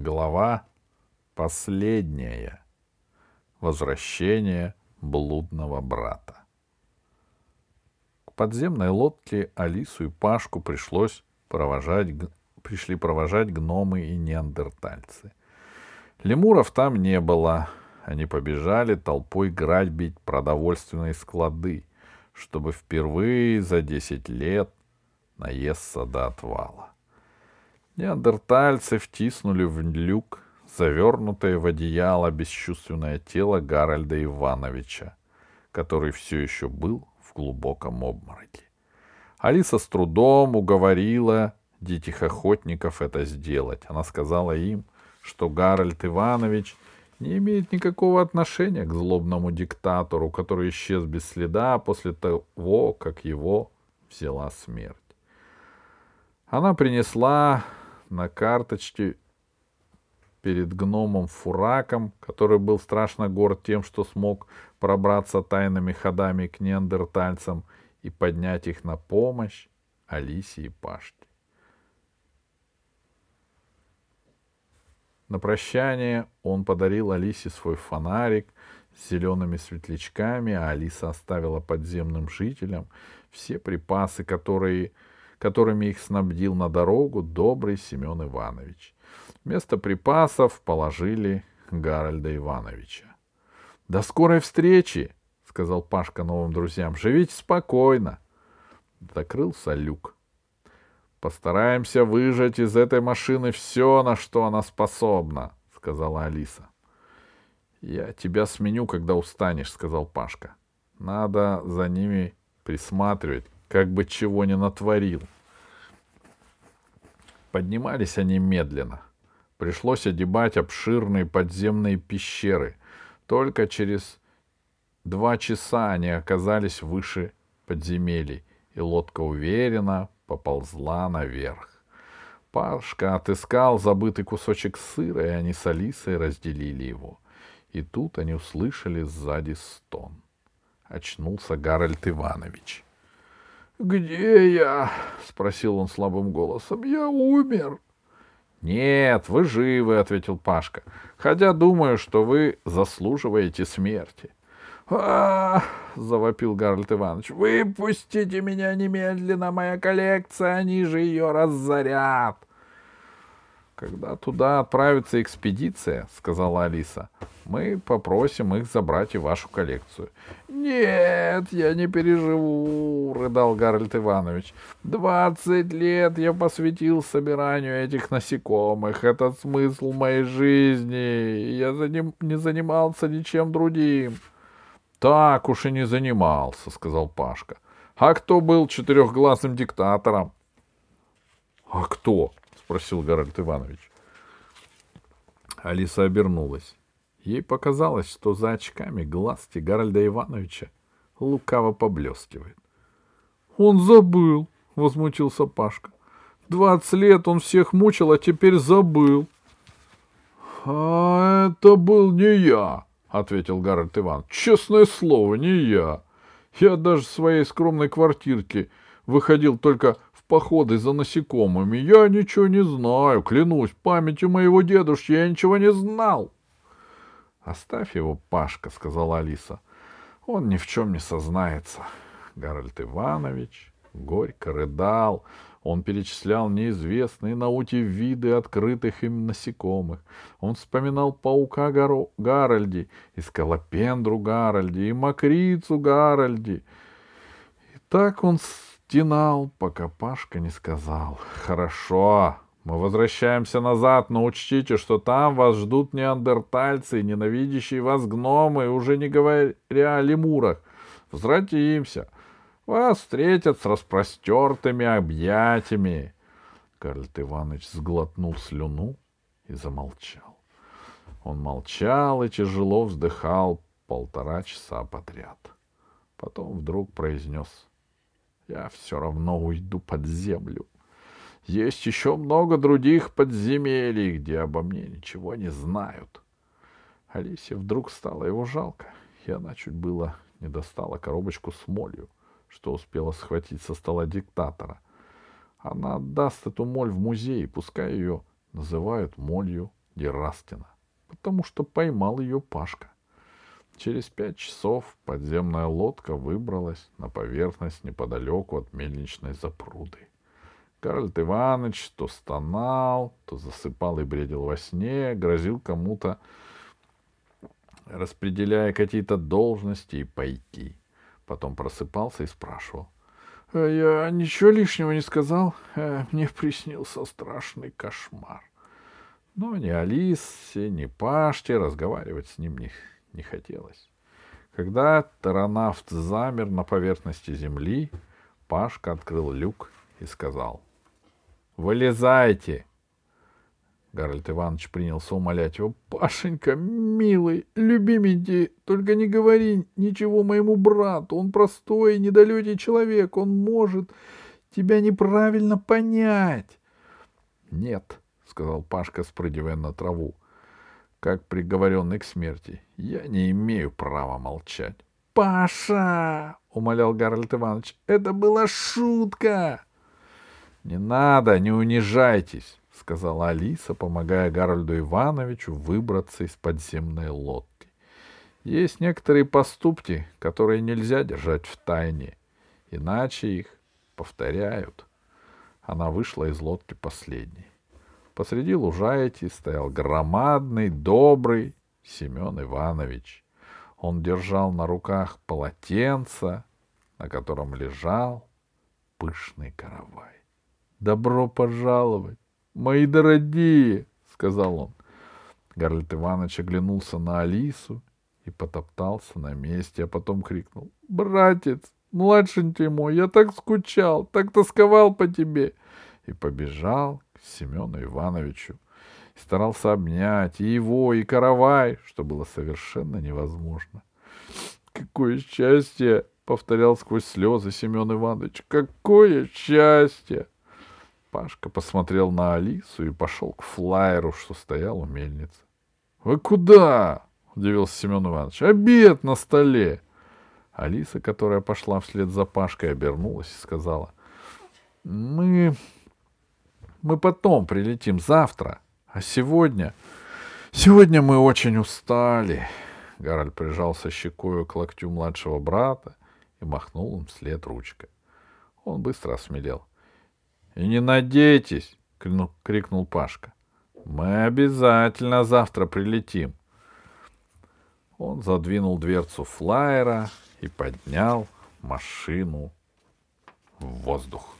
Глава последняя. Возвращение блудного брата. К подземной лодке Алису и Пашку пришлось провожать, пришли провожать гномы и неандертальцы. Лемуров там не было. Они побежали толпой грабить продовольственные склады, чтобы впервые за десять лет наесться до отвала. Неандертальцы втиснули в люк завернутое в одеяло бесчувственное тело Гарольда Ивановича, который все еще был в глубоком обмороке. Алиса с трудом уговорила диких охотников это сделать. Она сказала им, что Гарольд Иванович не имеет никакого отношения к злобному диктатору, который исчез без следа после того, как его взяла смерть. Она принесла на карточке перед гномом Фураком, который был страшно горд тем, что смог пробраться тайными ходами к неандертальцам и поднять их на помощь Алисе и Пашке. На прощание он подарил Алисе свой фонарик с зелеными светлячками, а Алиса оставила подземным жителям все припасы, которые которыми их снабдил на дорогу добрый Семен Иванович. Вместо припасов положили Гарольда Ивановича. — До скорой встречи! — сказал Пашка новым друзьям. — Живите спокойно! Закрылся люк. — Постараемся выжать из этой машины все, на что она способна, — сказала Алиса. — Я тебя сменю, когда устанешь, — сказал Пашка. — Надо за ними присматривать, как бы чего не натворил. Поднимались они медленно. Пришлось одебать обширные подземные пещеры. Только через два часа они оказались выше подземелий, и лодка уверенно поползла наверх. Пашка отыскал забытый кусочек сыра, и они с Алисой разделили его. И тут они услышали сзади стон. Очнулся Гарольд Иванович. «Где я?» — спросил он слабым голосом. «Я умер». «Нет, вы живы», — ответил Пашка. «Хотя думаю, что вы заслуживаете смерти». а завопил Гарольд Иванович. «Выпустите меня немедленно, моя коллекция, они же ее разорят!» «Когда туда отправится экспедиция, — сказала Алиса, — мы попросим их забрать и вашу коллекцию. — Нет, я не переживу, — рыдал Гарольд Иванович. — Двадцать лет я посвятил собиранию этих насекомых. Это смысл моей жизни. Я за ним не занимался ничем другим. — Так уж и не занимался, — сказал Пашка. — А кто был четырехглазым диктатором? — А кто? Спросил Гарольд Иванович. Алиса обернулась. Ей показалось, что за очками глазки Гарольда Ивановича лукаво поблескивает. — Он забыл, — возмутился Пашка. — Двадцать лет он всех мучил, а теперь забыл. — А это был не я, — ответил Гарольд Иванович. — Честное слово, не я. Я даже в своей скромной квартирке выходил только походы за насекомыми. Я ничего не знаю, клянусь, памятью моего дедушки я ничего не знал. — Оставь его, Пашка, — сказала Алиса. — Он ни в чем не сознается. Гарольд Иванович горько рыдал. Он перечислял неизвестные науке виды открытых им насекомых. Он вспоминал паука Гаро... Гарольди, и скалопендру Гарольди, и мокрицу Гарольди. И так он стенал, пока Пашка не сказал. «Хорошо, мы возвращаемся назад, но учтите, что там вас ждут неандертальцы, ненавидящие вас гномы, уже не говоря о лемурах. Возвратимся. Вас встретят с распростертыми объятиями». Карл Иванович сглотнул слюну и замолчал. Он молчал и тяжело вздыхал полтора часа подряд. Потом вдруг произнес — я все равно уйду под землю. Есть еще много других подземелий, где обо мне ничего не знают. Алисе вдруг стало его жалко, и она чуть было не достала коробочку с молью, что успела схватить со стола диктатора. Она отдаст эту моль в музей, пускай ее называют молью Ерастина, потому что поймал ее Пашка. Через пять часов подземная лодка выбралась на поверхность неподалеку от мельничной запруды. Гарольд Иванович то стонал, то засыпал и бредил во сне, грозил кому-то, распределяя какие-то должности и пайки. Потом просыпался и спрашивал. «Э, — Я ничего лишнего не сказал. Э, мне приснился страшный кошмар. Но ни Алисе, ни Паште разговаривать с ним не, не хотелось. Когда таранавт замер на поверхности земли, Пашка открыл люк и сказал. Вылезайте!» Гарольд Иванович принялся умолять его. «Пашенька, милый, любименький, только не говори ничего моему брату. Он простой недалекий человек. Он может тебя неправильно понять». «Нет», — сказал Пашка, спрыгивая на траву, как приговоренный к смерти. «Я не имею права молчать». «Паша!» — умолял Гарольд Иванович. «Это была шутка!» Не надо, не унижайтесь, сказала Алиса, помогая Гарольду Ивановичу выбраться из подземной лодки. Есть некоторые поступки, которые нельзя держать в тайне, иначе их повторяют. Она вышла из лодки последней. Посреди лужайки стоял громадный, добрый Семен Иванович. Он держал на руках полотенце, на котором лежал пышный каравай. Добро пожаловать, мои дорогие, сказал он. Гарлет Иванович оглянулся на Алису и потоптался на месте, а потом крикнул. «Братец, младшенький мой, я так скучал, так тосковал по тебе!» И побежал к Семену Ивановичу. И старался обнять и его, и каравай, что было совершенно невозможно. «Какое счастье!» — повторял сквозь слезы Семен Иванович. «Какое счастье!» Пашка посмотрел на Алису и пошел к флайеру, что стоял у мельницы. — Вы куда? — удивился Семен Иванович. — Обед на столе. Алиса, которая пошла вслед за Пашкой, обернулась и сказала. — Мы... мы потом прилетим завтра, а сегодня... Сегодня мы очень устали. Гарольд прижался щекою к локтю младшего брата и махнул им вслед ручкой. Он быстро осмелел. И не надейтесь, крикнул Пашка. Мы обязательно завтра прилетим. Он задвинул дверцу флайера и поднял машину в воздух.